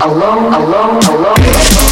alone, alone, alone.